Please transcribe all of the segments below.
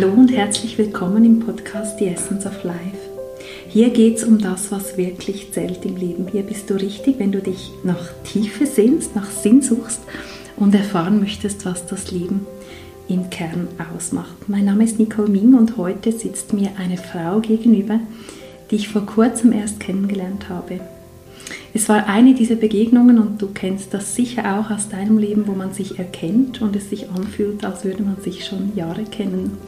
Hallo und herzlich willkommen im Podcast The Essence of Life. Hier geht es um das, was wirklich zählt im Leben. Hier bist du richtig, wenn du dich nach Tiefe sehnst, nach Sinn suchst und erfahren möchtest, was das Leben im Kern ausmacht. Mein Name ist Nicole Ming und heute sitzt mir eine Frau gegenüber, die ich vor kurzem erst kennengelernt habe. Es war eine dieser Begegnungen und du kennst das sicher auch aus deinem Leben, wo man sich erkennt und es sich anfühlt, als würde man sich schon Jahre kennen.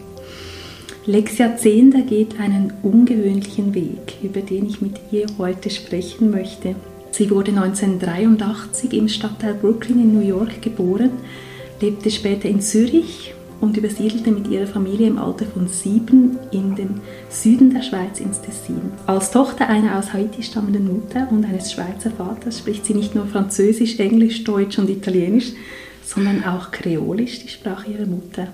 Lexia Zehnder geht einen ungewöhnlichen Weg, über den ich mit ihr heute sprechen möchte. Sie wurde 1983 im Stadtteil Brooklyn in New York geboren, lebte später in Zürich und übersiedelte mit ihrer Familie im Alter von sieben in den Süden der Schweiz ins Tessin. Als Tochter einer aus Haiti stammenden Mutter und eines Schweizer Vaters spricht sie nicht nur Französisch, Englisch, Deutsch und Italienisch, sondern auch Kreolisch, die Sprache ihrer Mutter.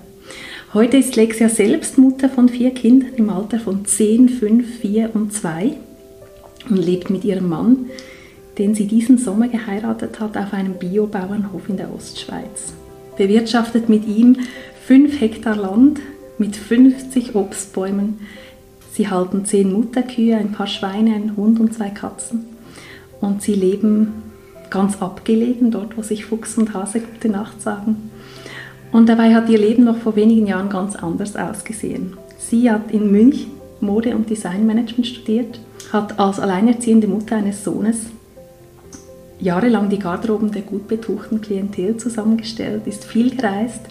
Heute ist Lexia selbst Mutter von vier Kindern im Alter von 10, 5, 4 und 2 und lebt mit ihrem Mann, den sie diesen Sommer geheiratet hat, auf einem Biobauernhof in der Ostschweiz. Bewirtschaftet mit ihm 5 Hektar Land mit 50 Obstbäumen. Sie halten 10 Mutterkühe, ein paar Schweine, einen Hund und zwei Katzen. Und sie leben ganz abgelegen, dort wo sich Fuchs und Hase gute Nacht sagen. Und dabei hat ihr Leben noch vor wenigen Jahren ganz anders ausgesehen. Sie hat in München Mode- und Designmanagement studiert, hat als alleinerziehende Mutter eines Sohnes jahrelang die Garderoben der gut betuchten Klientel zusammengestellt, ist viel gereist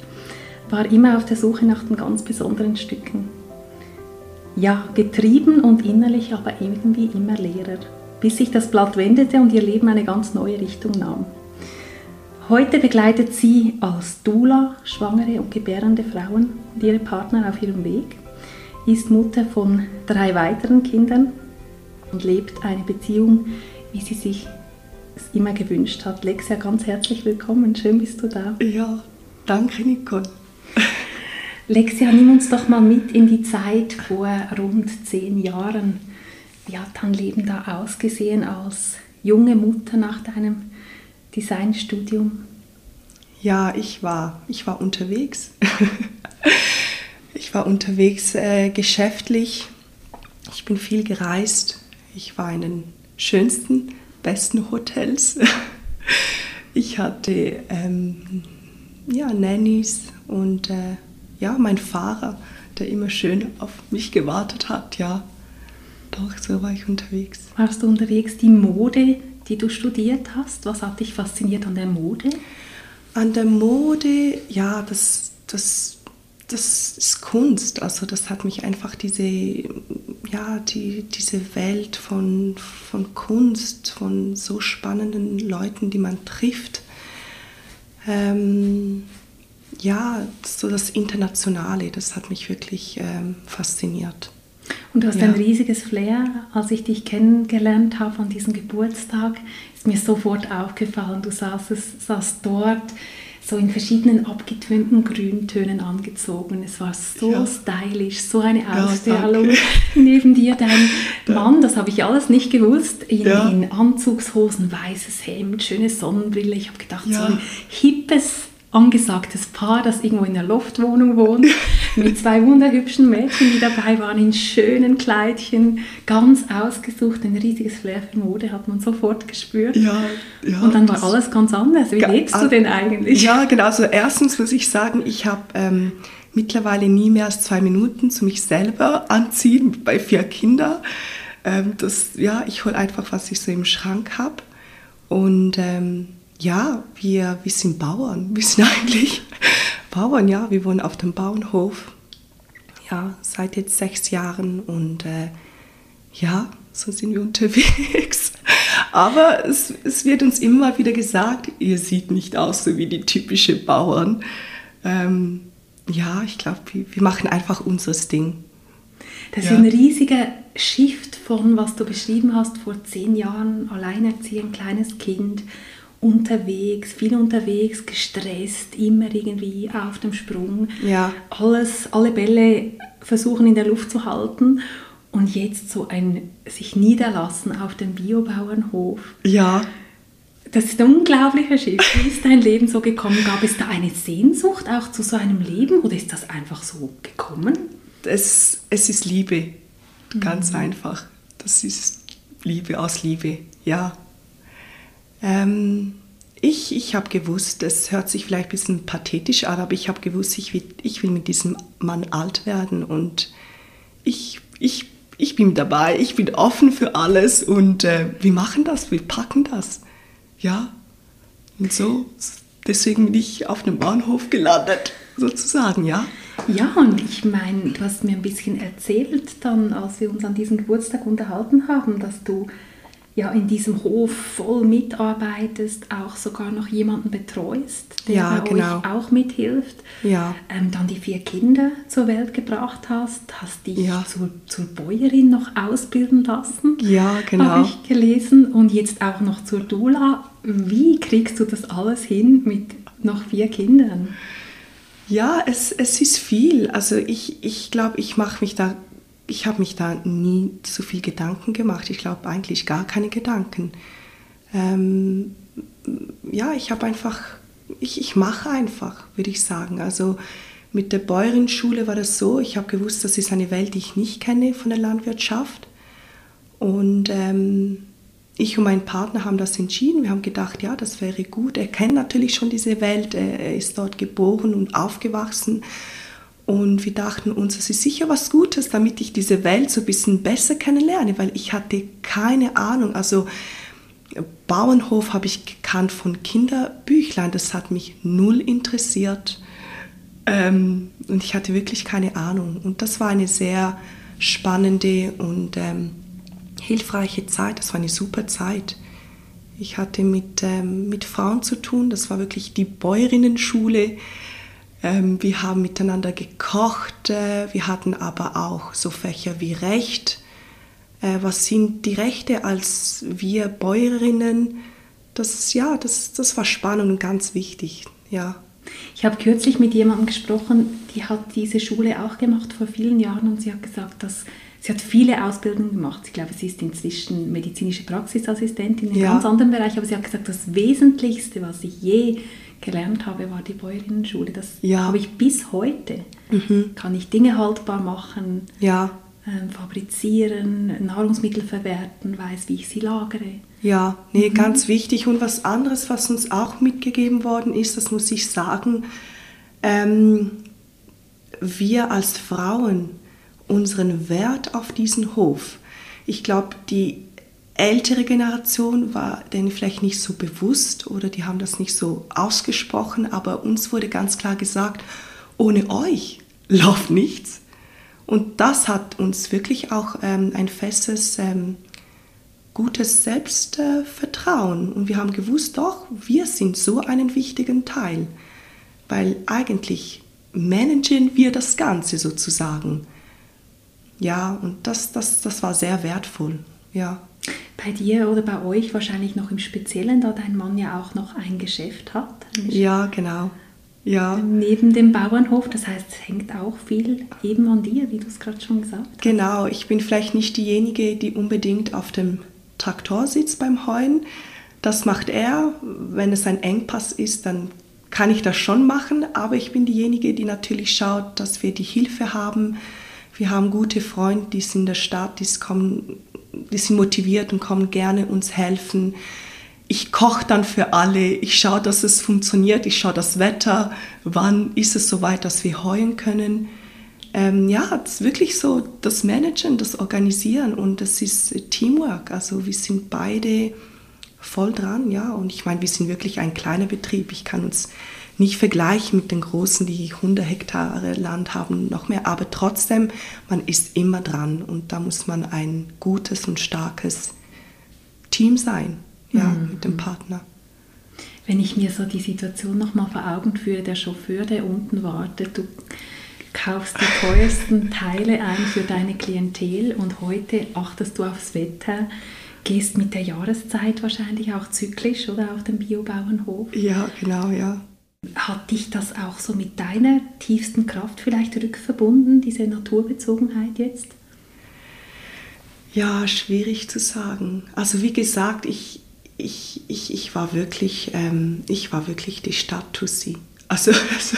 war immer auf der Suche nach den ganz besonderen Stücken. Ja, getrieben und innerlich aber irgendwie immer leerer, bis sich das Blatt wendete und ihr Leben eine ganz neue Richtung nahm. Heute begleitet sie als Dula schwangere und gebärende Frauen und ihre Partner auf ihrem Weg, ist Mutter von drei weiteren Kindern und lebt eine Beziehung, wie sie sich es immer gewünscht hat. Lexia, ganz herzlich willkommen. Schön bist du da. Ja, danke, Nicole. Lexia, nimm uns doch mal mit in die Zeit vor rund zehn Jahren. Wie hat dein Leben da ausgesehen als junge Mutter nach deinem Designstudium? Ja, ich war, ich war unterwegs. ich war unterwegs äh, geschäftlich. Ich bin viel gereist. Ich war in den schönsten, besten Hotels. ich hatte ähm, ja, Nannies und äh, ja, mein Fahrer, der immer schön auf mich gewartet hat, ja. Doch, so war ich unterwegs. Warst du unterwegs die Mode, die du studiert hast? Was hat dich fasziniert an der Mode? An der Mode, ja, das, das, das ist Kunst. Also das hat mich einfach diese, ja, die, diese Welt von, von Kunst, von so spannenden Leuten, die man trifft, ähm, ja, so das Internationale, das hat mich wirklich ähm, fasziniert. Und du hast ja. ein riesiges Flair. Als ich dich kennengelernt habe an diesem Geburtstag, ist mir sofort aufgefallen, du saßt, saßt dort so in verschiedenen abgetönten Grüntönen angezogen. Es war so ja. stylisch, so eine Ausstrahlung. Ja, Neben dir dein Mann, das habe ich alles nicht gewusst, in, in Anzugshosen, weißes Hemd, schöne Sonnenbrille. Ich habe gedacht, so ein hippes angesagtes Paar, das irgendwo in der Loftwohnung wohnt, mit zwei wunderhübschen Mädchen, die dabei waren, in schönen Kleidchen, ganz ausgesucht, ein riesiges Flair für Mode hat man sofort gespürt. Ja, ja, Und dann war alles ganz anders. Wie lebst du denn eigentlich? Ja, genau. Also erstens muss ich sagen, ich habe ähm, mittlerweile nie mehr als zwei Minuten zu mich selber anziehen bei vier Kindern. Ähm, das, ja, ich hole einfach, was ich so im Schrank habe. Und ähm, ja, wir, wir sind Bauern. Wir sind eigentlich Bauern, ja. Wir wohnen auf dem Bauernhof. Ja, seit jetzt sechs Jahren und äh, ja, so sind wir unterwegs. Aber es, es wird uns immer wieder gesagt, ihr seht nicht aus so wie die typischen Bauern. Ähm, ja, ich glaube, wir, wir, machen einfach unser Ding. Das ja. ist ein riesiger Shift von, was du beschrieben hast, vor zehn Jahren, alleinerziehend, kleines Kind unterwegs, viel unterwegs, gestresst, immer irgendwie auf dem Sprung. Ja. Alles, alle Bälle versuchen in der Luft zu halten. Und jetzt so ein sich niederlassen auf dem Biobauernhof. Ja. Das ist ein unglaublicher Schiff. Wie ist dein Leben so gekommen? Gab es da eine Sehnsucht auch zu so einem Leben oder ist das einfach so gekommen? Es, es ist Liebe, ganz mhm. einfach. Das ist Liebe aus Liebe, ja. Ähm, ich ich habe gewusst, es hört sich vielleicht ein bisschen pathetisch an, aber ich habe gewusst, ich will, ich will mit diesem Mann alt werden und ich, ich, ich bin dabei, ich bin offen für alles und äh, wir machen das, wir packen das. Ja, und so, deswegen bin ich auf einem Bahnhof gelandet, sozusagen, ja. Ja, und ich meine, du hast mir ein bisschen erzählt dann, als wir uns an diesem Geburtstag unterhalten haben, dass du ja in diesem Hof voll mitarbeitest, auch sogar noch jemanden betreust, der ja, bei genau. euch auch mithilft. Ja. Ähm, dann die vier Kinder zur Welt gebracht hast, hast dich ja. zur, zur Bäuerin noch ausbilden lassen. Ja, genau. Habe ich gelesen. Und jetzt auch noch zur Dula. Wie kriegst du das alles hin mit noch vier Kindern? Ja, es, es ist viel. Also ich, ich glaube, ich mache mich da ich habe mich da nie so viel Gedanken gemacht. Ich glaube eigentlich gar keine Gedanken. Ähm, ja, ich habe einfach, ich, ich mache einfach, würde ich sagen. Also mit der Bäuerin-Schule war das so, ich habe gewusst, das ist eine Welt, die ich nicht kenne von der Landwirtschaft. Und ähm, ich und mein Partner haben das entschieden. Wir haben gedacht, ja, das wäre gut. Er kennt natürlich schon diese Welt, er ist dort geboren und aufgewachsen. Und wir dachten uns, es ist sicher was Gutes, damit ich diese Welt so ein bisschen besser kennenlerne, weil ich hatte keine Ahnung. Also Bauernhof habe ich gekannt von Kinderbüchlein, das hat mich null interessiert. Ähm, und ich hatte wirklich keine Ahnung. Und das war eine sehr spannende und ähm, hilfreiche Zeit. Das war eine super Zeit. Ich hatte mit, ähm, mit Frauen zu tun. Das war wirklich die Bäuerinnenschule. Ähm, wir haben miteinander gekocht. Äh, wir hatten aber auch so Fächer wie Recht. Äh, was sind die Rechte als wir Bäuerinnen? Das, ja, das, das war spannend und ganz wichtig. Ja. Ich habe kürzlich mit jemandem gesprochen, die hat diese Schule auch gemacht vor vielen Jahren und sie hat gesagt, dass sie hat viele Ausbildungen gemacht. Ich glaube, sie ist inzwischen medizinische Praxisassistentin in einem ja. ganz anderen Bereich, aber sie hat gesagt, das Wesentlichste, was ich je gelernt habe, war die Bäuerinnenschule. Das ja. habe ich bis heute. Mhm. Kann ich Dinge haltbar machen, ja. ähm, fabrizieren, Nahrungsmittel verwerten, weiß, wie ich sie lagere. Ja, nee, mhm. ganz wichtig. Und was anderes, was uns auch mitgegeben worden ist, das muss ich sagen, ähm, wir als Frauen, unseren Wert auf diesen Hof, ich glaube, die ältere Generation war denen vielleicht nicht so bewusst oder die haben das nicht so ausgesprochen, aber uns wurde ganz klar gesagt, ohne euch läuft nichts. Und das hat uns wirklich auch ähm, ein festes, ähm, gutes Selbstvertrauen. Und wir haben gewusst, doch, wir sind so einen wichtigen Teil, weil eigentlich managen wir das Ganze sozusagen. Ja, und das, das, das war sehr wertvoll. Ja bei dir oder bei euch wahrscheinlich noch im Speziellen, da dein Mann ja auch noch ein Geschäft hat. Ja, genau. Ja. Neben dem Bauernhof, das heißt, es hängt auch viel eben an dir, wie du es gerade schon gesagt hast. Genau, ich bin vielleicht nicht diejenige, die unbedingt auf dem Traktor sitzt beim Heuen. Das macht er. Wenn es ein Engpass ist, dann kann ich das schon machen, aber ich bin diejenige, die natürlich schaut, dass wir die Hilfe haben. Wir haben gute Freunde, die sind in der Stadt, die kommen die sind motiviert und kommen gerne uns helfen. Ich koche dann für alle, ich schaue, dass es funktioniert, ich schaue das Wetter, wann ist es soweit, dass wir heuen können. Ähm, ja, es ist wirklich so das Managen, das Organisieren und das ist Teamwork. Also wir sind beide voll dran, ja. Und ich meine, wir sind wirklich ein kleiner Betrieb. Ich kann uns nicht vergleichen mit den großen, die 100 Hektare Land haben, noch mehr. Aber trotzdem, man ist immer dran und da muss man ein gutes und starkes Team sein, ja, mhm. mit dem Partner. Wenn ich mir so die Situation nochmal vor Augen führe, der Chauffeur, der unten wartet, du kaufst die teuersten Teile ein für deine Klientel und heute achtest du aufs Wetter, gehst mit der Jahreszeit wahrscheinlich auch zyklisch oder auf dem Biobauernhof. Ja, genau, ja. Hat dich das auch so mit deiner tiefsten Kraft vielleicht rückverbunden, diese Naturbezogenheit jetzt? Ja, schwierig zu sagen. Also wie gesagt, ich, ich, ich, ich war wirklich, ähm, ich war wirklich die Stadt-Tussi. Also, also,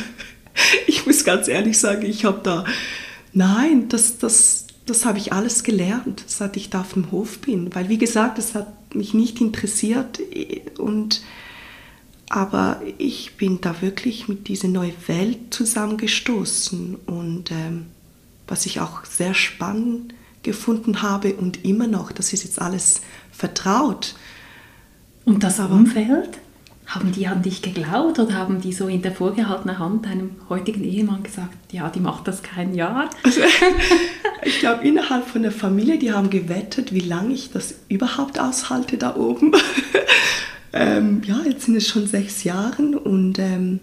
ich muss ganz ehrlich sagen, ich habe da, nein, das, das, das habe ich alles gelernt, seit ich da auf dem Hof bin. Weil, wie gesagt, es hat mich nicht interessiert und aber ich bin da wirklich mit dieser neuen Welt zusammengestoßen und ähm, was ich auch sehr spannend gefunden habe und immer noch, das ist jetzt alles vertraut. Und das aber, Umfeld? Haben die an dich geglaubt oder haben die so in der vorgehaltenen Hand deinem heutigen Ehemann gesagt, ja, die macht das kein Jahr? Also, ich glaube, innerhalb von der Familie, die haben gewettet, wie lange ich das überhaupt aushalte da oben. Ähm, ja, jetzt sind es schon sechs Jahre und ähm,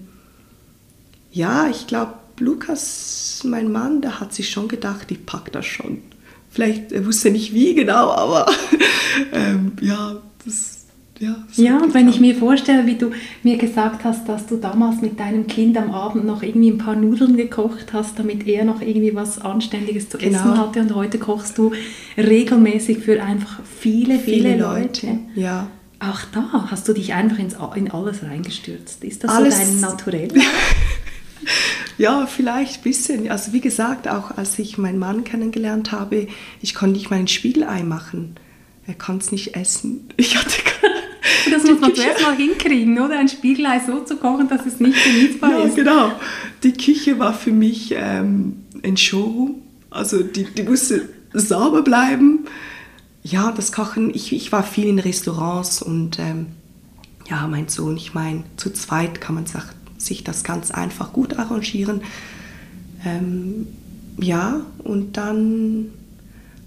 ja, ich glaube, Lukas, mein Mann, der hat sich schon gedacht, ich packe das schon. Vielleicht, er wusste nicht wie genau, aber ähm, ja, das ja, ja und wenn ich mir vorstelle, wie du mir gesagt hast, dass du damals mit deinem Kind am Abend noch irgendwie ein paar Nudeln gekocht hast, damit er noch irgendwie was Anständiges zu genau. essen hatte und heute kochst du regelmäßig für einfach viele, viele, viele Leute. Leute. Ja. Auch da hast du dich einfach ins, in alles reingestürzt. Ist das alles, so dein Naturell? ja, vielleicht ein bisschen. Also wie gesagt, auch als ich meinen Mann kennengelernt habe, ich konnte nicht mal ein Spiegelei machen. Er kann es nicht essen. Ich hatte das muss man zuerst mal hinkriegen, oder? Ein Spiegelei so zu kochen, dass es nicht genießbar ja, ist. genau. Die Küche war für mich ähm, ein Showroom. Also die, die musste sauber bleiben. Ja, das Kochen, ich, ich war viel in Restaurants und ähm, ja, mein Sohn, ich meine, zu zweit kann man sich das ganz einfach gut arrangieren. Ähm, ja, und dann,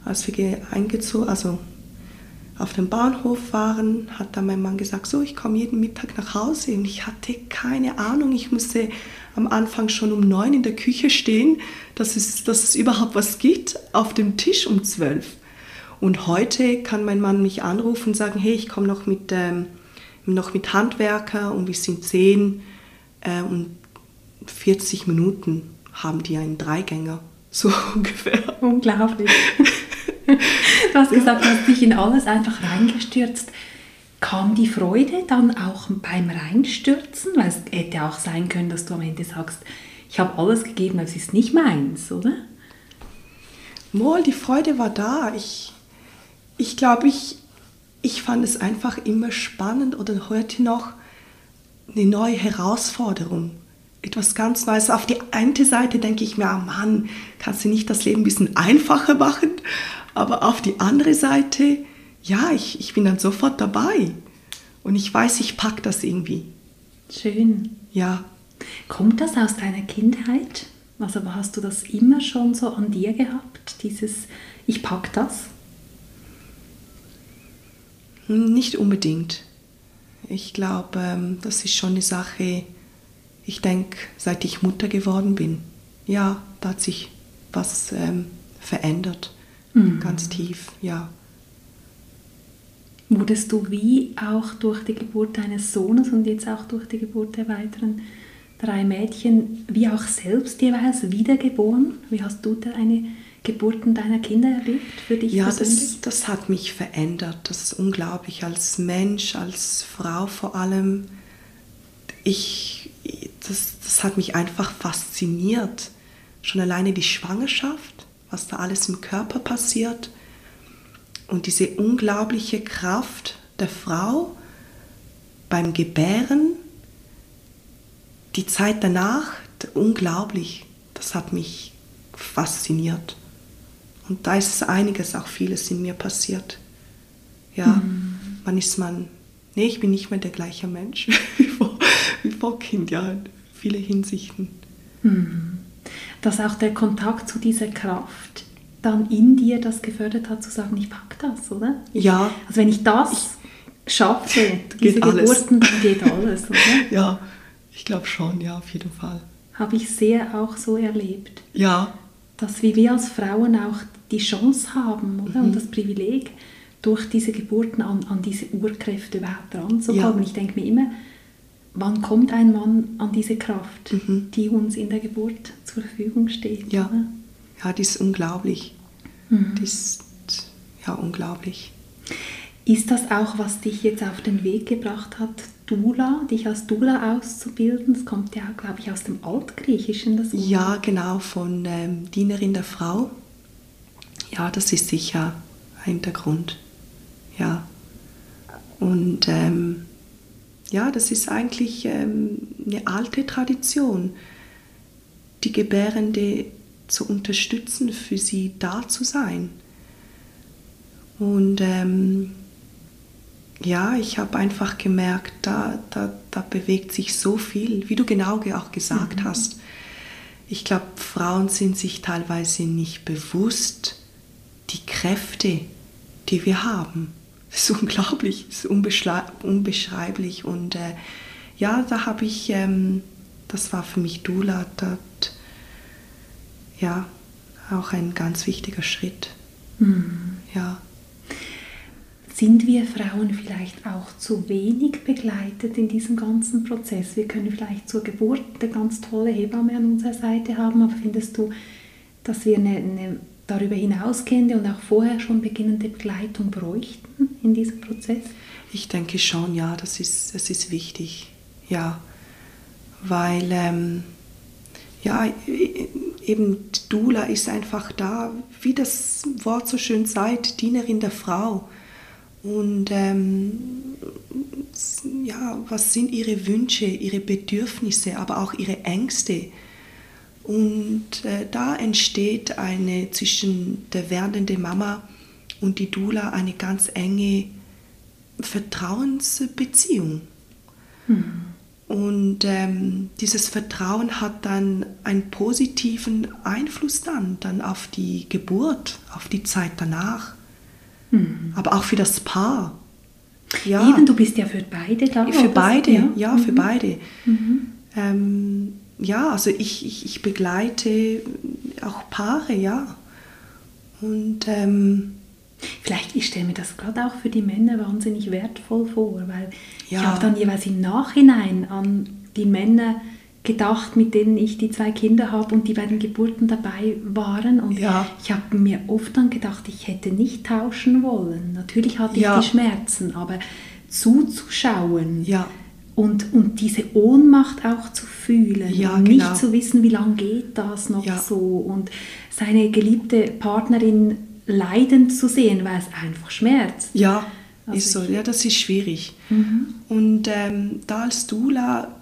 als wir eingezogen, also auf dem Bahnhof waren, hat dann mein Mann gesagt, so, ich komme jeden Mittag nach Hause. Und ich hatte keine Ahnung, ich musste am Anfang schon um neun in der Küche stehen, dass es, dass es überhaupt was gibt, auf dem Tisch um zwölf. Und heute kann mein Mann mich anrufen und sagen, hey, ich komme noch mit, ähm, noch mit Handwerker und wir sind zehn äh, und 40 Minuten haben die einen Dreigänger, so ungefähr. Unglaublich. du hast gesagt, du hast dich in alles einfach reingestürzt. Kam die Freude dann auch beim Reinstürzen? Weil es hätte auch sein können, dass du am Ende sagst, ich habe alles gegeben, aber es ist nicht meins, oder? Moll, die Freude war da. Ich, ich glaube, ich, ich fand es einfach immer spannend oder heute noch eine neue Herausforderung. Etwas ganz Neues. Auf die eine Seite denke ich mir, oh Mann, kannst du nicht das Leben ein bisschen einfacher machen? Aber auf die andere Seite, ja, ich, ich bin dann sofort dabei. Und ich weiß, ich packe das irgendwie. Schön. Ja. Kommt das aus deiner Kindheit? Also hast du das immer schon so an dir gehabt, dieses Ich pack das? Nicht unbedingt. Ich glaube, ähm, das ist schon eine Sache, ich denke, seit ich Mutter geworden bin, ja, da hat sich was ähm, verändert. Mhm. Ganz tief, ja. Wurdest du wie auch durch die Geburt deines Sohnes und jetzt auch durch die Geburt der weiteren drei Mädchen, wie auch selbst jeweils wiedergeboren? Wie hast du deine Geburten deiner Kinder erlebt für dich ja, persönlich? Das, das hat mich verändert. Das ist unglaublich. Als Mensch, als Frau vor allem. Ich, das, das hat mich einfach fasziniert. Schon alleine die Schwangerschaft was da alles im Körper passiert und diese unglaubliche Kraft der Frau beim Gebären, die Zeit danach, unglaublich, das hat mich fasziniert. Und da ist einiges, auch vieles in mir passiert. Ja, mhm. man ist man, nee, ich bin nicht mehr der gleiche Mensch wie vor, wie vor Kind, ja, in viele Hinsichten. Mhm dass auch der Kontakt zu dieser Kraft dann in dir das gefördert hat, zu sagen, ich packe das, oder? Ja. Also wenn ich das ich, schaffe, diese Geburten, dann geht alles, oder? Ja, ich glaube schon, ja, auf jeden Fall. Habe ich sehr auch so erlebt. Ja. Dass wir als Frauen auch die Chance haben, oder? Mhm. Und das Privileg, durch diese Geburten an, an diese Urkräfte überhaupt ranzukommen. Ja. Ich denke mir immer, wann kommt ein Mann an diese Kraft, mhm. die uns in der Geburt zur Verfügung steht? Ja, ja die ist unglaublich. Mhm. Die ist ja unglaublich. Ist das auch, was dich jetzt auf den Weg gebracht hat, Dula, dich als Dula auszubilden? Das kommt ja, glaube ich, aus dem Altgriechischen. Das ja, genau, von ähm, Dienerin der Frau. Ja, das ist sicher ein Hintergrund. Ja. Und ähm, ja, das ist eigentlich ähm, eine alte Tradition, die Gebärende zu unterstützen, für sie da zu sein. Und ähm, ja, ich habe einfach gemerkt, da, da, da bewegt sich so viel, wie du genau auch gesagt mhm. hast. Ich glaube, Frauen sind sich teilweise nicht bewusst, die Kräfte, die wir haben. Das ist unglaublich, das ist unbeschreiblich. Und äh, ja, da habe ich, ähm, das war für mich Dula, dort, ja, auch ein ganz wichtiger Schritt. Mhm. Ja. Sind wir Frauen vielleicht auch zu wenig begleitet in diesem ganzen Prozess? Wir können vielleicht zur Geburt eine ganz tolle Hebamme an unserer Seite haben, aber findest du, dass wir eine, eine darüber hinausgehende und auch vorher schon beginnende Begleitung bräuchten in diesem Prozess? Ich denke schon, ja, das ist, das ist wichtig, ja, weil ähm, ja, eben Dula ist einfach da, wie das Wort so schön sagt, Dienerin der Frau. Und ähm, ja, was sind ihre Wünsche, ihre Bedürfnisse, aber auch ihre Ängste? Und äh, da entsteht eine zwischen der werdenden Mama und die Dula eine ganz enge Vertrauensbeziehung. Mhm. Und ähm, dieses Vertrauen hat dann einen positiven Einfluss dann, dann auf die Geburt, auf die Zeit danach mhm. aber auch für das Paar. Ja. Eben, du bist ja für beide da. Für beide, ja, ja für mhm. beide. Mhm. Ähm, ja, also ich, ich, ich, begleite auch Paare, ja. Und ähm, vielleicht, ich stelle mir das gerade auch für die Männer wahnsinnig wertvoll vor, weil ja. ich habe dann jeweils im Nachhinein an die Männer gedacht, mit denen ich die zwei Kinder habe und die bei den Geburten dabei waren. Und ja. ich habe mir oft dann gedacht, ich hätte nicht tauschen wollen. Natürlich hatte ich ja. die Schmerzen, aber zuzuschauen ja. und, und diese Ohnmacht auch zu fühlen ja, und genau. nicht zu wissen, wie lange geht das noch so und seine geliebte Partnerin leidend zu sehen, weil es einfach schmerzt. Ja, also ist so. Ja, das ist schwierig. Mhm. Und ähm, da als Dula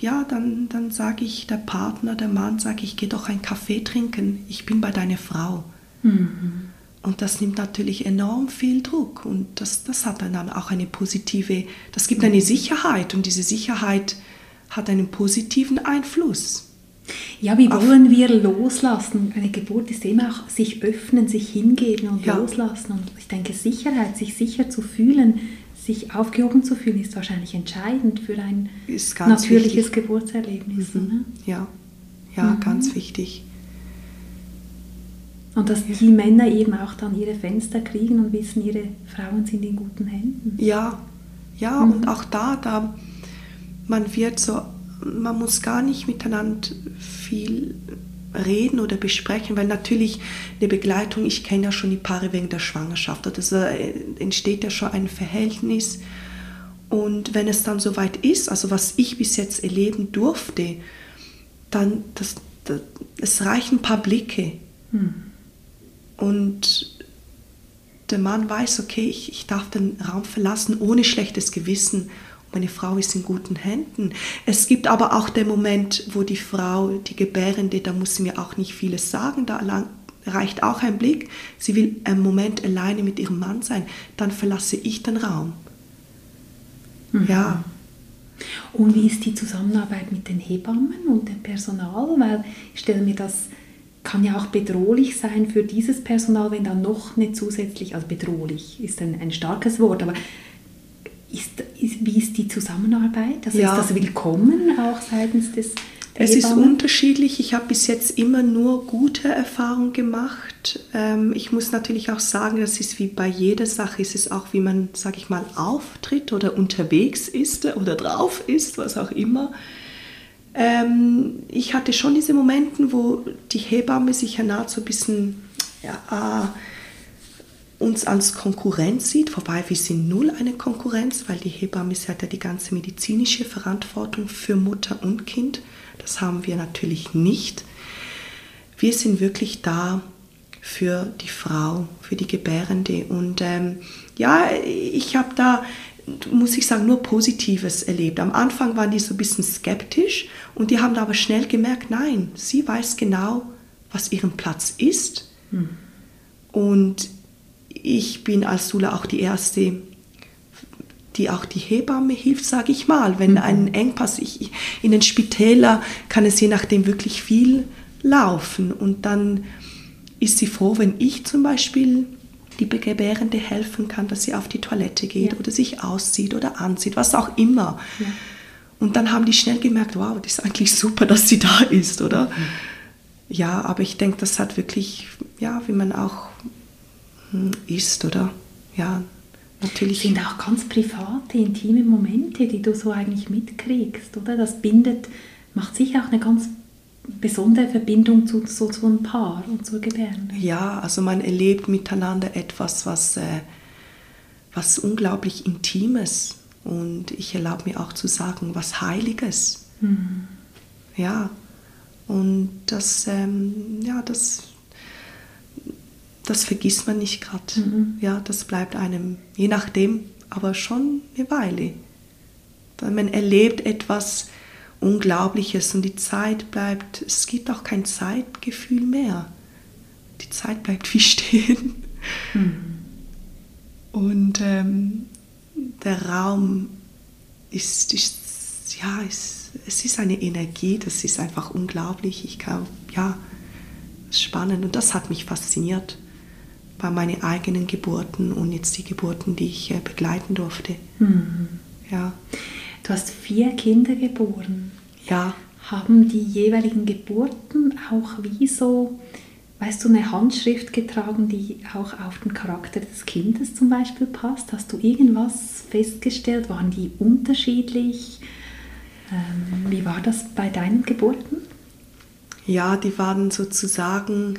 ja, dann, dann sage ich der Partner, der Mann, sage ich, geh doch einen Kaffee trinken, ich bin bei deiner Frau. Mhm. Und das nimmt natürlich enorm viel Druck und das, das hat dann auch eine positive, das gibt eine Sicherheit und diese Sicherheit hat einen positiven Einfluss. Ja, wie wollen wir loslassen? Eine Geburt ist immer auch sich öffnen, sich hingeben und ja. loslassen. Und ich denke, Sicherheit, sich sicher zu fühlen, sich aufgehoben zu fühlen, ist wahrscheinlich entscheidend für ein natürliches wichtig. Geburtserlebnis. Mhm. Ne? Ja, ja mhm. ganz wichtig. Und dass die Männer eben auch dann ihre Fenster kriegen und wissen, ihre Frauen sind in guten Händen. Ja, ja, mhm. und auch da, da, man wird so, man muss gar nicht miteinander viel reden oder besprechen, weil natürlich eine Begleitung, ich kenne ja schon die Paare wegen der Schwangerschaft, also entsteht ja schon ein Verhältnis. Und wenn es dann soweit ist, also was ich bis jetzt erleben durfte, dann das, das es reichen ein paar Blicke. Hm. Und der Mann weiß, okay, ich, ich darf den Raum verlassen ohne schlechtes Gewissen meine Frau ist in guten Händen. Es gibt aber auch den Moment, wo die Frau, die Gebärende, da muss sie mir auch nicht vieles sagen, da reicht auch ein Blick. Sie will einen Moment alleine mit ihrem Mann sein, dann verlasse ich den Raum. Mhm. Ja. Und wie ist die Zusammenarbeit mit den Hebammen und dem Personal? Weil ich stelle mir das kann ja auch bedrohlich sein für dieses Personal, wenn dann noch nicht zusätzlich, also bedrohlich ist ein, ein starkes Wort, aber ist, ist, wie ist die Zusammenarbeit? Also ja. ist das willkommen auch seitens des es ist unterschiedlich. Ich habe bis jetzt immer nur gute Erfahrungen gemacht. Ähm, ich muss natürlich auch sagen, das ist wie bei jeder Sache, ist es auch, wie man, sage ich mal, auftritt oder unterwegs ist oder drauf ist, was auch immer. Ähm, ich hatte schon diese Momente, wo die Hebamme sich ja nahe so ein bisschen ja, uns als Konkurrenz sieht, wobei wir sind null eine Konkurrenz, weil die Hebamme hat ja die ganze medizinische Verantwortung für Mutter und Kind. Das haben wir natürlich nicht. Wir sind wirklich da für die Frau, für die Gebärende. Und ähm, ja, ich habe da, muss ich sagen, nur Positives erlebt. Am Anfang waren die so ein bisschen skeptisch und die haben da aber schnell gemerkt, nein, sie weiß genau, was ihren Platz ist. Hm. Und ich bin als Sula auch die Erste, die auch die Hebamme hilft, sage ich mal. Wenn mhm. ein Engpass, ich, in den Spitälern kann es je nachdem wirklich viel laufen. Und dann ist sie froh, wenn ich zum Beispiel die Gebärende helfen kann, dass sie auf die Toilette geht ja. oder sich auszieht oder anzieht, was auch immer. Ja. Und dann haben die schnell gemerkt, wow, das ist eigentlich super, dass sie da ist, oder? Mhm. Ja, aber ich denke, das hat wirklich, ja, wie man auch ist, oder? Ja, natürlich. Das sind auch ganz private, intime Momente, die du so eigentlich mitkriegst, oder? Das bindet, macht sicher auch eine ganz besondere Verbindung zu, so zu einem Paar und zur Gebärde. Ja, also man erlebt miteinander etwas, was, äh, was unglaublich Intimes und ich erlaube mir auch zu sagen, was Heiliges. Mhm. Ja, und das, ähm, ja, das, das vergisst man nicht gerade. Mhm. Ja, das bleibt einem, je nachdem, aber schon eine Weile. Man erlebt etwas, Unglaubliches und die Zeit bleibt, es gibt auch kein Zeitgefühl mehr. Die Zeit bleibt wie stehen. Mhm. Und ähm, der Raum ist, ist ja, ist, es ist eine Energie, das ist einfach unglaublich. Ich kann, ja, spannend und das hat mich fasziniert bei meinen eigenen Geburten und jetzt die Geburten, die ich äh, begleiten durfte. Mhm. Ja. Du hast vier Kinder geboren. Ja. Haben die jeweiligen Geburten auch wie so, weißt du, eine Handschrift getragen, die auch auf den Charakter des Kindes zum Beispiel passt? Hast du irgendwas festgestellt? Waren die unterschiedlich? Ähm, wie war das bei deinen Geburten? Ja, die waren sozusagen,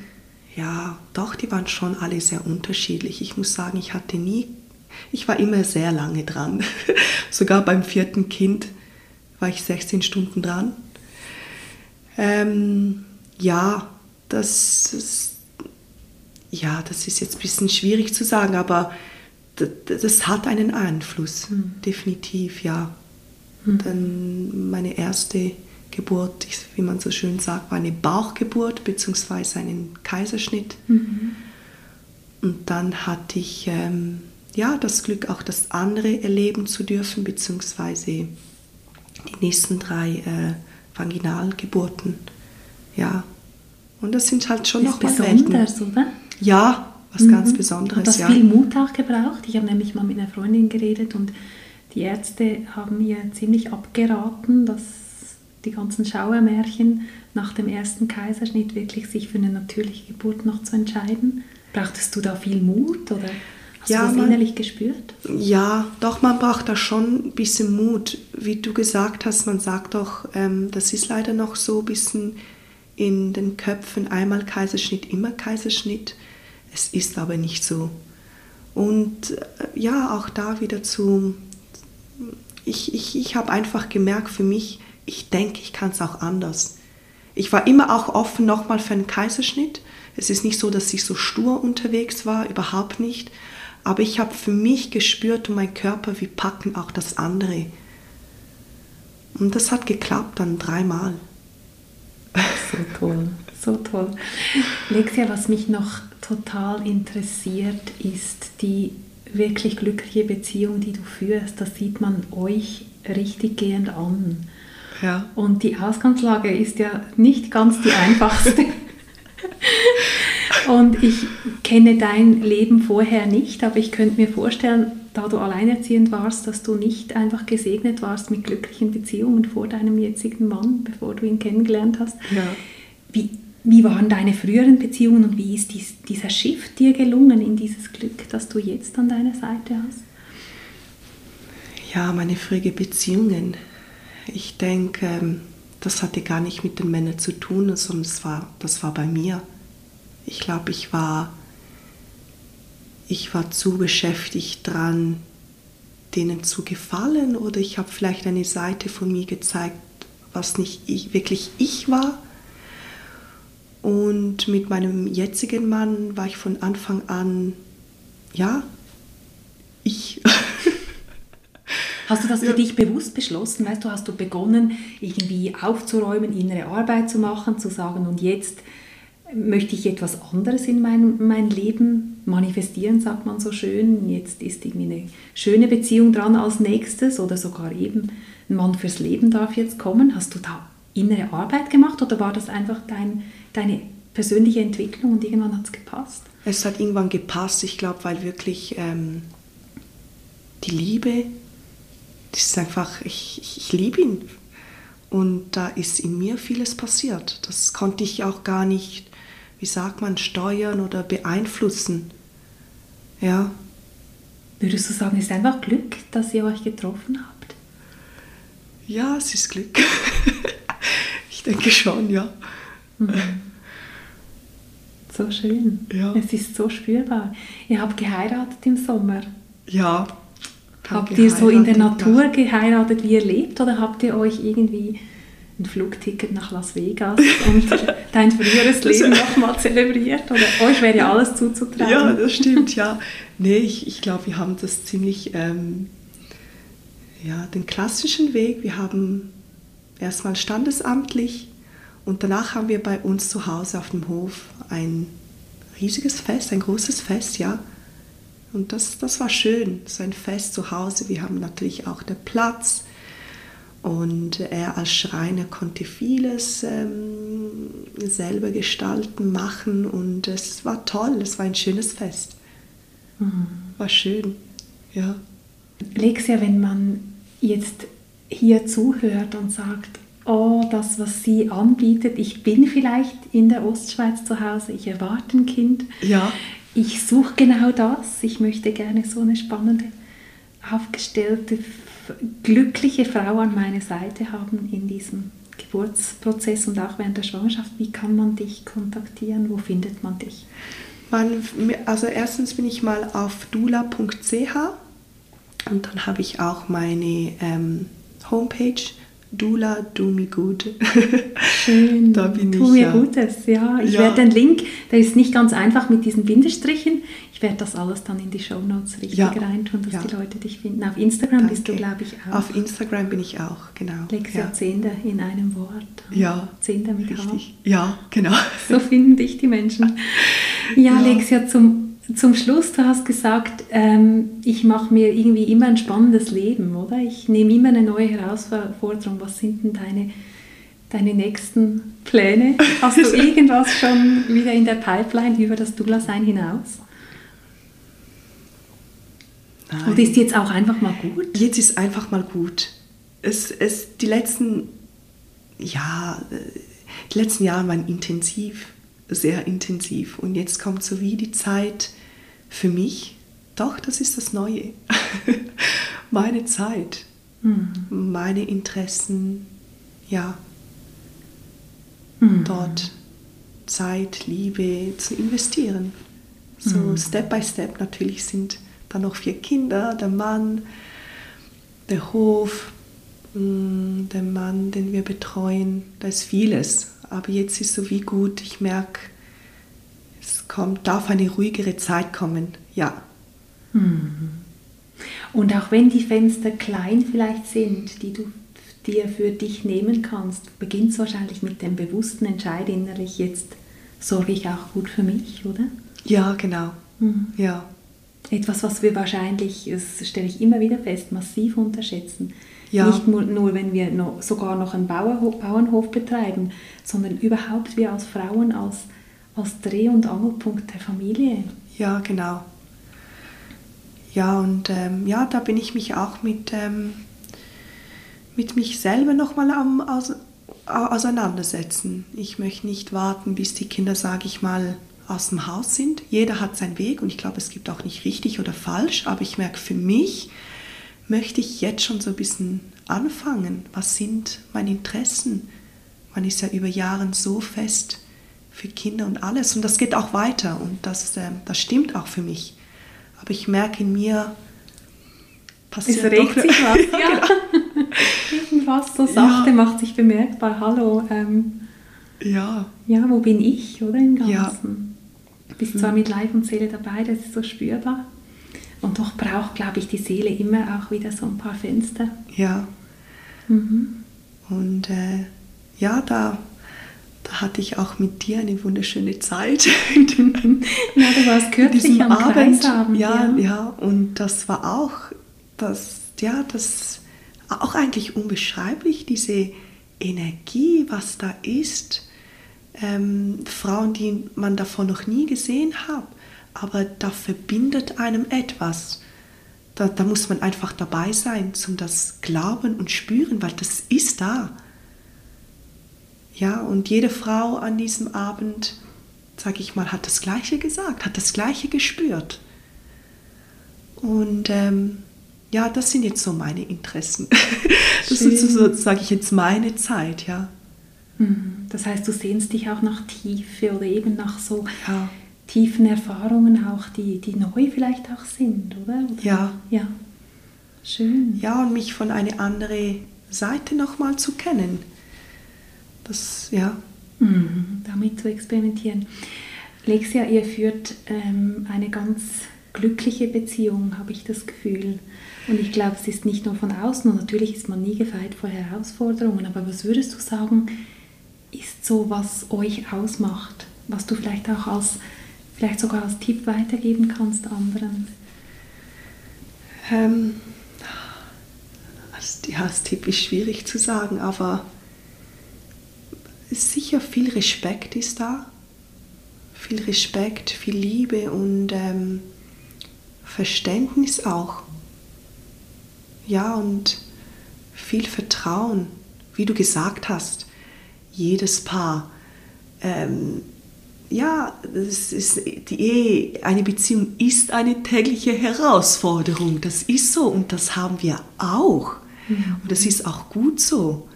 ja, doch, die waren schon alle sehr unterschiedlich. Ich muss sagen, ich hatte nie ich war immer sehr lange dran. Sogar beim vierten Kind war ich 16 Stunden dran. Ähm, ja, das ist, ja, das ist jetzt ein bisschen schwierig zu sagen, aber das, hat einen Einfluss, mhm. definitiv, ja. Mhm. Dann meine erste Geburt, wie man so schön sagt, war eine Bauchgeburt bzw. einen Kaiserschnitt. Mhm. Und dann hatte ich ähm, ja, das Glück, auch das andere erleben zu dürfen, beziehungsweise die nächsten drei äh, Vaginalgeburten. Ja, und das sind halt schon noch mal Besonderes, Welten. oder? Ja, was mhm. ganz Besonderes. Hat das ja. viel Mut auch gebraucht? Ich habe nämlich mal mit einer Freundin geredet und die Ärzte haben mir ziemlich abgeraten, dass die ganzen Schauermärchen nach dem ersten Kaiserschnitt wirklich sich für eine natürliche Geburt noch zu entscheiden. Brauchtest du da viel Mut oder? Hast ja, du das man, innerlich gespürt? Ja, doch, man braucht da schon ein bisschen Mut. Wie du gesagt hast, man sagt doch, ähm, das ist leider noch so ein bisschen in den Köpfen, einmal Kaiserschnitt, immer Kaiserschnitt. Es ist aber nicht so. Und äh, ja, auch da wieder zu, ich, ich, ich habe einfach gemerkt für mich, ich denke, ich kann es auch anders. Ich war immer auch offen nochmal für einen Kaiserschnitt. Es ist nicht so, dass ich so stur unterwegs war, überhaupt nicht. Aber ich habe für mich gespürt und mein Körper, wir packen auch das andere. Und das hat geklappt dann dreimal. So toll, so toll. Lexia, was mich noch total interessiert, ist die wirklich glückliche Beziehung, die du führst. Das sieht man euch richtig gehend an. Ja. Und die Ausgangslage ist ja nicht ganz die einfachste. Und ich kenne dein Leben vorher nicht, aber ich könnte mir vorstellen, da du alleinerziehend warst, dass du nicht einfach gesegnet warst mit glücklichen Beziehungen vor deinem jetzigen Mann, bevor du ihn kennengelernt hast. Ja. Wie, wie waren deine früheren Beziehungen und wie ist dies, dieser Shift dir gelungen in dieses Glück, das du jetzt an deiner Seite hast? Ja, meine früheren Beziehungen. Ich denke, ähm, das hatte gar nicht mit den Männern zu tun, sondern das war, das war bei mir. Ich glaube, ich war ich war zu beschäftigt dran, denen zu gefallen oder ich habe vielleicht eine Seite von mir gezeigt, was nicht ich, wirklich ich war. Und mit meinem jetzigen Mann war ich von Anfang an, ja, ich. Hast du das für ja. dich bewusst beschlossen? Weißt du, hast du begonnen, irgendwie aufzuräumen, innere Arbeit zu machen, zu sagen, und jetzt möchte ich etwas anderes in mein, mein Leben manifestieren, sagt man so schön. Jetzt ist irgendwie eine schöne Beziehung dran als nächstes oder sogar eben ein Mann fürs Leben darf jetzt kommen. Hast du da innere Arbeit gemacht oder war das einfach dein, deine persönliche Entwicklung und irgendwann hat es gepasst? Es hat irgendwann gepasst, ich glaube, weil wirklich ähm, die Liebe, das ist einfach, ich, ich, ich liebe ihn. Und da ist in mir vieles passiert. Das konnte ich auch gar nicht wie sagt man, steuern oder beeinflussen. Ja. Würdest du sagen, es ist einfach Glück, dass ihr euch getroffen habt? Ja, es ist Glück. ich denke schon, ja. Mhm. So schön. Ja. Es ist so spürbar. Ihr habt geheiratet im Sommer. Ja. Habt ihr so in der Natur geheiratet, wie ihr lebt, oder habt ihr euch irgendwie ein Flugticket nach Las Vegas und dein früheres Leben nochmal zelebriert? Oder euch wäre ja alles zuzutrauen. Ja, das stimmt, ja. Nee, ich, ich glaube, wir haben das ziemlich, ähm, ja, den klassischen Weg. Wir haben erstmal standesamtlich und danach haben wir bei uns zu Hause auf dem Hof ein riesiges Fest, ein großes Fest, ja. Und das, das war schön, so ein Fest zu Hause. Wir haben natürlich auch den Platz und er als Schreiner konnte vieles ähm, selber gestalten, machen und es war toll, es war ein schönes Fest. Mhm. War schön, ja. Lexia, wenn man jetzt hier zuhört und sagt, oh, das, was sie anbietet, ich bin vielleicht in der Ostschweiz zu Hause, ich erwarte ein Kind. Ja. Ich suche genau das, ich möchte gerne so eine spannende, aufgestellte glückliche Frau an meiner Seite haben in diesem Geburtsprozess und auch während der Schwangerschaft. Wie kann man dich kontaktieren? Wo findet man dich? Man, also erstens bin ich mal auf dula.ch und dann habe ich auch meine ähm, Homepage Dula, du mir gut. Schön. da bin tu ich, mir ja. Gutes, ja. Ich ja. werde den Link, der ist nicht ganz einfach mit diesen Bindestrichen. Ich werde das alles dann in die Show Notes richtig ja. reintun, dass ja. die Leute dich finden. Auf Instagram Danke. bist du, glaube ich, auch. Auf Instagram bin ich auch, genau. Lexia ja. Zehnder in einem Wort. Ja. Zehnder mit Richtig. H. Ja, genau. So finden dich die Menschen. Ja, ja. Lexia, zum zum Schluss, du hast gesagt, ähm, ich mache mir irgendwie immer ein spannendes Leben, oder? Ich nehme immer eine neue Herausforderung. Was sind denn deine, deine nächsten Pläne? Hast du irgendwas schon wieder in der Pipeline über das Dula-Sein hinaus? Nein. Oder ist jetzt auch einfach mal gut? Jetzt ist einfach mal gut. Es, es, die letzten, ja, äh, die letzten Jahre waren intensiv sehr intensiv. Und jetzt kommt so wie die Zeit für mich, doch, das ist das Neue. meine Zeit, mhm. meine Interessen, ja, mhm. dort Zeit, Liebe zu investieren. So mhm. Step by Step natürlich sind da noch vier Kinder, der Mann, der Hof, mm, der Mann, den wir betreuen, da ist vieles aber jetzt ist so wie gut, ich merke, es kommt, darf eine ruhigere Zeit kommen, ja. Mhm. Und auch wenn die Fenster klein vielleicht sind, die du dir für dich nehmen kannst, beginnt es wahrscheinlich mit dem bewussten Entscheid innerlich, jetzt sorge ich auch gut für mich, oder? Ja, genau. Mhm. Ja. Etwas, was wir wahrscheinlich, das stelle ich immer wieder fest, massiv unterschätzen. Ja. Nicht nur, nur, wenn wir noch, sogar noch einen Bauernhof, Bauernhof betreiben, sondern überhaupt wir als Frauen als, als Dreh- und Angelpunkt der Familie. Ja, genau. Ja, und ähm, ja, da bin ich mich auch mit, ähm, mit mich selber nochmal am aus, auseinandersetzen. Ich möchte nicht warten, bis die Kinder, sage ich mal, aus dem Haus sind. Jeder hat seinen Weg und ich glaube, es gibt auch nicht richtig oder falsch, aber ich merke für mich, möchte ich jetzt schon so ein bisschen anfangen? Was sind meine Interessen? Man ist ja über Jahre so fest für Kinder und alles und das geht auch weiter und das, äh, das stimmt auch für mich. aber ich merke in mir, passiert es regt doch, sich was, ja. genau. Irgendwas so sachte ja. macht sich bemerkbar. Hallo, ähm, ja. Ja, wo bin ich, oder im Ganzen? Ja. Du bist zwar mit Leib und Seele dabei, das ist so spürbar. Und doch braucht, glaube ich, die Seele immer auch wieder so ein paar Fenster. Ja. Mhm. Und äh, ja, da hatte ich auch mit dir eine wunderschöne Zeit. ja, du warst kürzlich am Abend. Kreisabend. Ja, ja, ja, und das war auch, das, ja, das auch eigentlich unbeschreiblich, diese Energie, was da ist. Ähm, Frauen, die man davor noch nie gesehen hat, aber da verbindet einem etwas. Da, da muss man einfach dabei sein, zum das glauben und spüren, weil das ist da. Ja, und jede Frau an diesem Abend, sage ich mal, hat das Gleiche gesagt, hat das Gleiche gespürt. Und ähm, ja, das sind jetzt so meine Interessen. Das Schön. ist so, sage ich jetzt, meine Zeit, ja. Mhm. Das heißt, du sehnst dich auch nach Tiefe oder eben nach so ja. tiefen Erfahrungen auch, die, die neu vielleicht auch sind, oder? oder? Ja. Ja. Schön. Ja, und mich von einer anderen Seite nochmal zu kennen. Das, ja. Mhm. Damit zu experimentieren. Lexia, ihr führt ähm, eine ganz glückliche Beziehung, habe ich das Gefühl. Und ich glaube, es ist nicht nur von außen und natürlich ist man nie gefeit vor Herausforderungen, aber was würdest du sagen, ist so, was euch ausmacht, was du vielleicht auch als, vielleicht sogar als Tipp weitergeben kannst anderen? Ähm, als, ja, als Tipp ist schwierig zu sagen, aber sicher viel Respekt ist da. Viel Respekt, viel Liebe und ähm, Verständnis auch ja, und viel Vertrauen, wie du gesagt hast. Jedes Paar, ähm, ja, das ist die Ehe, eine Beziehung ist eine tägliche Herausforderung. Das ist so und das haben wir auch. Mhm. Und das ist auch gut so.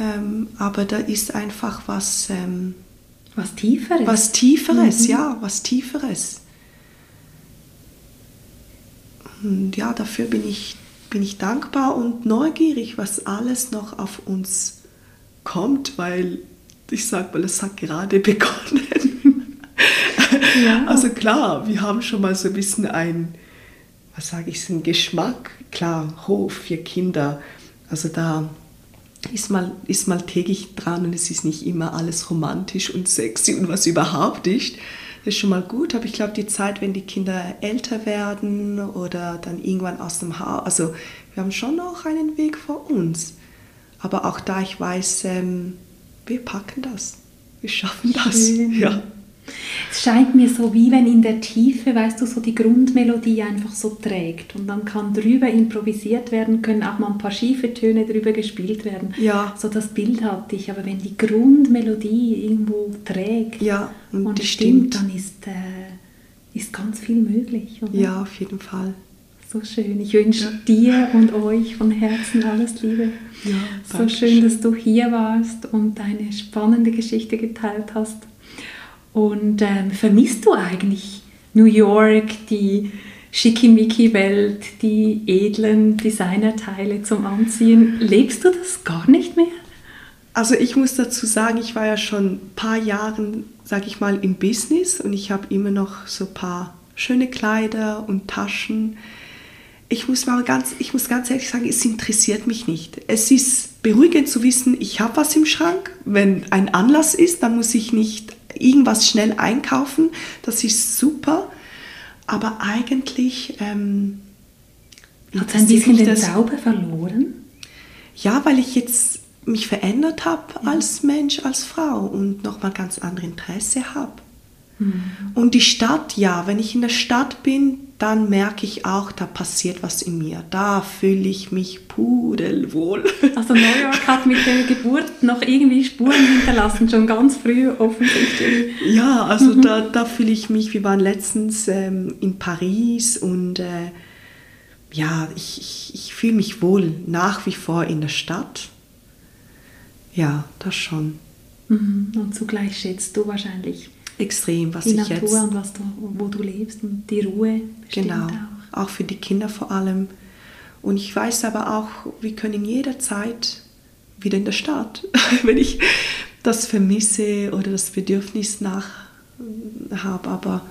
Ähm, aber da ist einfach was. Ähm, was Tieferes. Was Tieferes, mhm. ja, was Tieferes. Und ja, dafür bin ich, bin ich dankbar und neugierig, was alles noch auf uns kommt, weil ich sage mal, es hat gerade begonnen. Ja. Also klar, wir haben schon mal so ein bisschen ein, was sage ich, einen Geschmack. Klar, Hof für Kinder. Also da ist mal, ist mal täglich dran und es ist nicht immer alles romantisch und sexy und was überhaupt nicht ist schon mal gut, aber ich glaube, die Zeit, wenn die Kinder älter werden oder dann irgendwann aus dem Haus, also wir haben schon noch einen Weg vor uns. Aber auch da ich weiß, ähm, wir packen das, wir schaffen das. Schön. Ja. Es scheint mir so, wie wenn in der Tiefe, weißt du, so die Grundmelodie einfach so trägt und dann kann drüber improvisiert werden, können auch mal ein paar schiefe Töne drüber gespielt werden. Ja. So das Bild hatte ich, aber wenn die Grundmelodie irgendwo trägt ja, und, und stimmt, stimmt, dann ist, äh, ist ganz viel möglich. Oder? Ja, auf jeden Fall. So schön. Ich wünsche ja. dir und euch von Herzen alles Liebe. Ja, so schön, dass du hier warst und deine spannende Geschichte geteilt hast. Und ähm, vermisst du eigentlich New York, die Schickimicki-Welt, die edlen Designerteile zum Anziehen? Lebst du das gar nicht mehr? Also ich muss dazu sagen, ich war ja schon ein paar Jahre, sag ich mal, im Business und ich habe immer noch so ein paar schöne Kleider und Taschen. Ich muss mal ganz, ich muss ganz ehrlich sagen, es interessiert mich nicht. Es ist beruhigend zu wissen, ich habe was im Schrank. Wenn ein Anlass ist, dann muss ich nicht irgendwas schnell einkaufen. Das ist super. Aber eigentlich. Ähm, Hat es ein bisschen den Zauber verloren? Ja, weil ich jetzt mich verändert habe ja. als Mensch, als Frau und nochmal ganz andere Interesse habe. Mhm. Und die Stadt, ja, wenn ich in der Stadt bin, dann merke ich auch, da passiert was in mir. Da fühle ich mich pudelwohl. Also New York hat mit der Geburt noch irgendwie Spuren hinterlassen, schon ganz früh offensichtlich. Ja, also mhm. da, da fühle ich mich, wir waren letztens ähm, in Paris und äh, ja, ich, ich, ich fühle mich wohl nach wie vor in der Stadt. Ja, das schon. Mhm. Und zugleich schätzt du wahrscheinlich Extrem, was die ich Natur jetzt. und was du, wo du lebst und die Ruhe. bestimmt Genau, Auch. auch für die Kinder vor allem. Und ich weiß aber auch, wir können jederzeit wieder in der Stadt, wenn ich das vermisse oder das Bedürfnis nach habe. Aber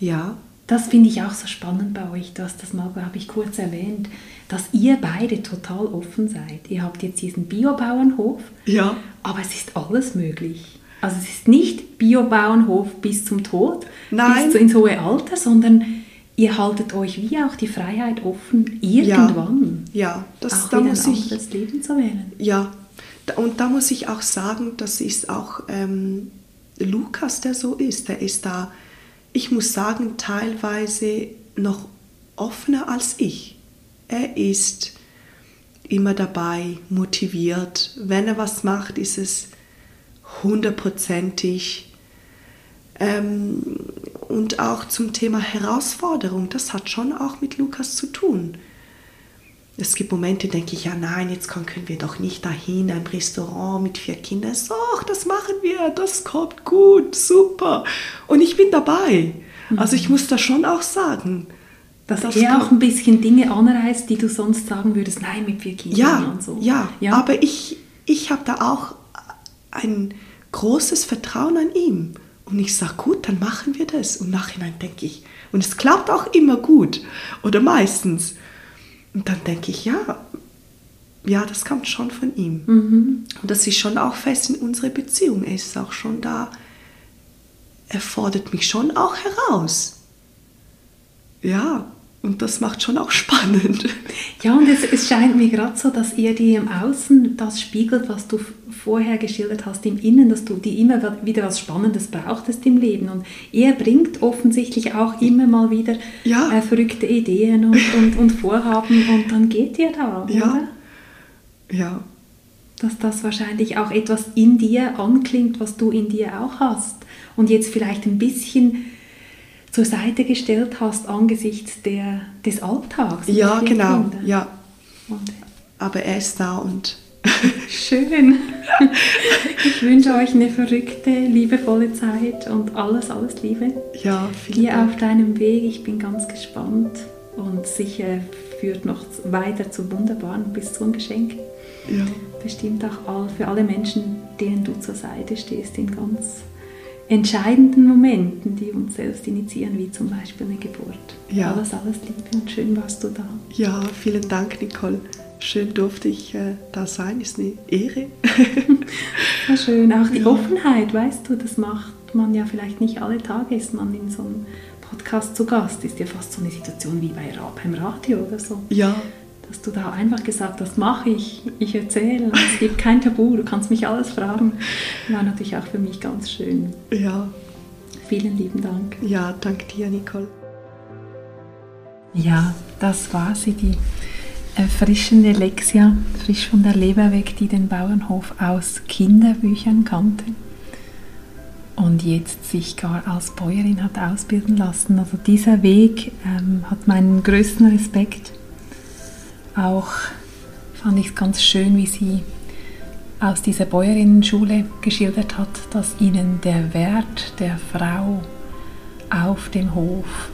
ja, Das finde ich auch so spannend bei euch. Du hast das mal, habe ich kurz erwähnt, dass ihr beide total offen seid. Ihr habt jetzt diesen Biobauernhof, ja, aber es ist alles möglich. Also es ist nicht Biobauernhof bis zum Tod, Nein. bis ins hohe Alter, sondern ihr haltet euch wie auch die Freiheit offen, irgendwann ja, das, auch da muss ein ich, anderes Leben zu wählen. ja, und da muss ich auch sagen, das ist auch ähm, Lukas, der so ist. Der ist da, ich muss sagen, teilweise noch offener als ich. Er ist immer dabei, motiviert. Wenn er was macht, ist es hundertprozentig. Ähm, und auch zum Thema Herausforderung, das hat schon auch mit Lukas zu tun. Es gibt Momente, denke ich, ja nein, jetzt können wir doch nicht dahin, ein Restaurant mit vier Kindern. So, das machen wir, das kommt gut, super. Und ich bin dabei. Also ich muss das schon auch sagen. Dass Das kann- auch ein bisschen Dinge anreißt, die du sonst sagen würdest, nein, mit vier Kindern Ja, und so. ja, aber ich, ich habe da auch ein großes Vertrauen an ihm. Und ich sage, gut, dann machen wir das. Und Nachhinein denke ich, und es klappt auch immer gut oder meistens. Und dann denke ich, ja, ja, das kommt schon von ihm. Mhm. Und das ist schon auch fest in unserer Beziehung. Er ist auch schon da. Er fordert mich schon auch heraus. Ja, und das macht schon auch spannend. Ja, und es, es scheint mir gerade so, dass ihr die im Außen das spiegelt, was du vorher geschildert hast im Innen, dass du die immer wieder was Spannendes brauchtest im Leben. Und er bringt offensichtlich auch immer mal wieder Ja. äh, verrückte Ideen und, und, und Vorhaben und dann geht ihr da, Ja. oder? Ja, Dass das wahrscheinlich auch etwas in dir anklingt, was du in dir auch hast. Und jetzt vielleicht ein bisschen zur Seite gestellt hast angesichts der, des Alltags. ja genau. Ja, Und aber er ist da und Schön. Ich wünsche euch eine verrückte, liebevolle Zeit und alles, alles Liebe. ja, vielen Hier Dank. auf deinem Weg. Ich bin ganz gespannt und sicher führt noch weiter zu wunderbaren bis zum Geschenk. Ja, Bestimmt auch all, für alle Menschen, denen du zur Seite stehst in ganz entscheidenden Momenten, die uns selbst initiieren, wie zum Beispiel eine Geburt. Ja. Alles, alles Liebe und schön warst du da. ja, vielen Dank, Nicole. Schön durfte ich äh, da sein, ist eine Ehre. Ja, schön. Auch die Ja. Offenheit, weißt du, das macht man ja vielleicht nicht alle Tage, ist man in so einem Podcast zu Gast. Ist ja fast so eine Situation wie bei Ra- beim Radio oder so. ja, Dass du da einfach gesagt hast, mache ich, ich erzähle, es gibt kein Tabu, du kannst mich alles fragen. War natürlich auch für mich ganz schön. ja, Vielen lieben Dank. ja, danke dir, Nicole. Ja, das war sie, die erfrischende Lexia, frisch von der Leber weg, die den Bauernhof aus Kinderbüchern kannte und jetzt sich gar als Bäuerin hat ausbilden lassen. Also dieser Weg ähm, hat meinen größten Respekt. Auch fand ich es ganz schön, wie sie aus dieser Bäuerinnenschule geschildert hat, dass ihnen der Wert der Frau auf dem Hof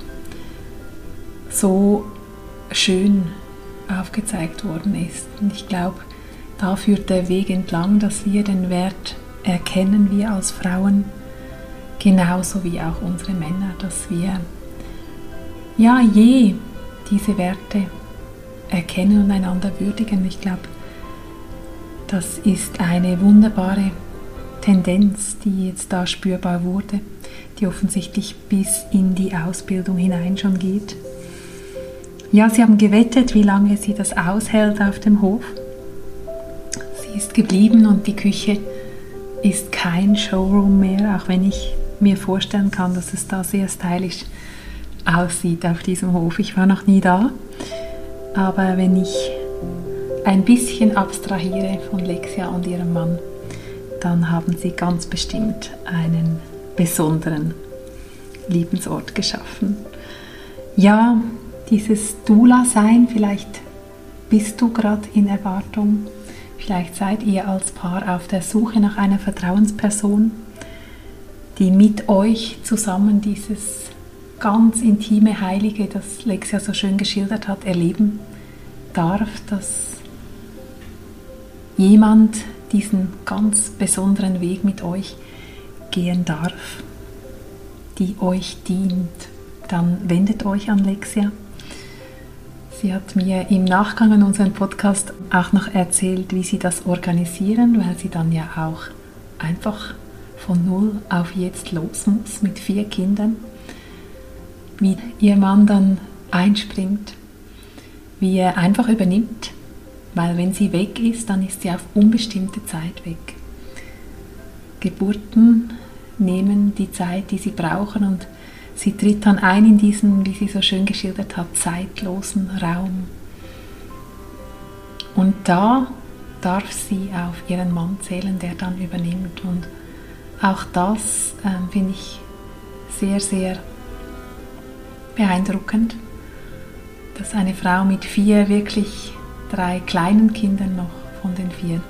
so schön aufgezeigt worden ist. Und ich glaube, da führt der Weg entlang, dass wir den Wert erkennen, wir als Frauen, genauso wie auch unsere Männer, dass wir ja je diese Werte erkennen und einander würdigen. Ich glaube, das ist eine wunderbare Tendenz, die jetzt da spürbar wurde, die offensichtlich bis in die Ausbildung hinein schon geht. Ja, sie haben gewettet, wie lange sie das aushält auf dem Hof. Sie ist geblieben und die Küche ist kein Showroom mehr, auch wenn ich mir vorstellen kann, dass es da sehr stylisch aussieht auf diesem Hof. Ich war noch nie da, aber wenn ich ein bisschen abstrahiere von Lexia und ihrem Mann, dann haben sie ganz bestimmt einen besonderen Liebensort geschaffen. Ja, dieses Dula-Sein, vielleicht bist du gerade in Erwartung, vielleicht seid ihr als Paar auf der Suche nach einer Vertrauensperson, die mit euch zusammen dieses ganz intime Heilige, das Lexia so schön geschildert hat, erleben darf, dass jemand diesen ganz besonderen Weg mit euch gehen darf, die euch dient. Dann wendet euch an Lexia. Sie hat mir im Nachgang an unseren Podcast auch noch erzählt, wie sie das organisieren, weil sie dann ja auch einfach von null auf jetzt los muss mit vier Kindern wie ihr Mann dann einspringt, wie er einfach übernimmt, weil wenn sie weg ist, dann ist sie auf unbestimmte Zeit weg. Geburten nehmen die Zeit, die sie brauchen und sie tritt dann ein in diesen, wie sie so schön geschildert hat, zeitlosen Raum. Und da darf sie auf ihren Mann zählen, der dann übernimmt. Und auch das äh, finde ich sehr, sehr beeindruckend, dass eine Frau mit vier, wirklich drei kleinen Kindern noch von den vier,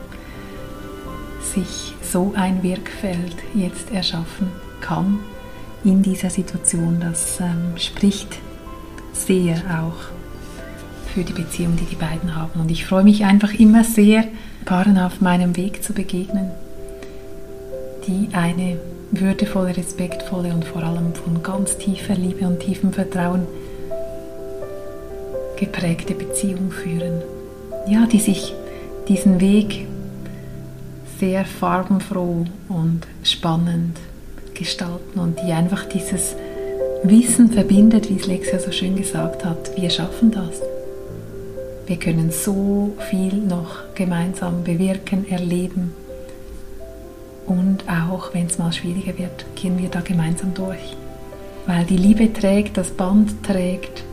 sich so ein Wirkfeld jetzt erschaffen kann in dieser Situation. Das ähm, spricht sehr auch für die Beziehung, die die beiden haben. Und ich freue mich einfach immer sehr, Paaren auf meinem Weg zu begegnen, die eine würdevolle, respektvolle und vor allem von ganz tiefer Liebe und tiefem Vertrauen geprägte Beziehung führen. Ja, die sich diesen Weg sehr farbenfroh und spannend gestalten und die einfach dieses Wissen verbindet, wie es Lexia so schön gesagt hat. Wir schaffen das. Wir können so viel noch gemeinsam bewirken, erleben und auch wenn es mal schwieriger wird, gehen wir da gemeinsam durch. Weil die Liebe trägt, das Band trägt,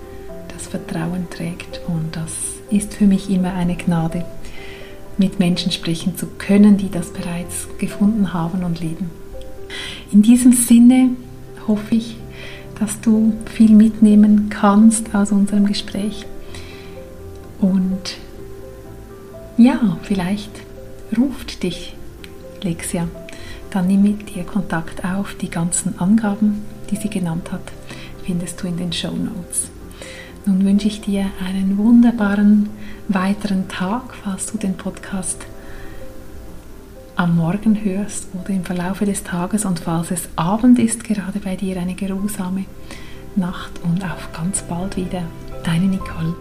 Vertrauen trägt. Und das ist für mich immer eine Gnade, mit Menschen sprechen zu können, die das bereits gefunden haben und leben. In diesem Sinne hoffe ich, dass du viel mitnehmen kannst aus unserem Gespräch. Und ja, vielleicht ruft dich Lexia dann nimm mit ihr Kontakt auf. Die ganzen Angaben, die sie genannt hat, findest du in den Show Notes. Nun wünsche ich dir einen wunderbaren weiteren Tag, falls du den Podcast am Morgen hörst oder im Verlaufe des Tages und falls es Abend ist, gerade bei dir eine geruhsame Nacht und auf ganz bald wieder. Deine Nicole.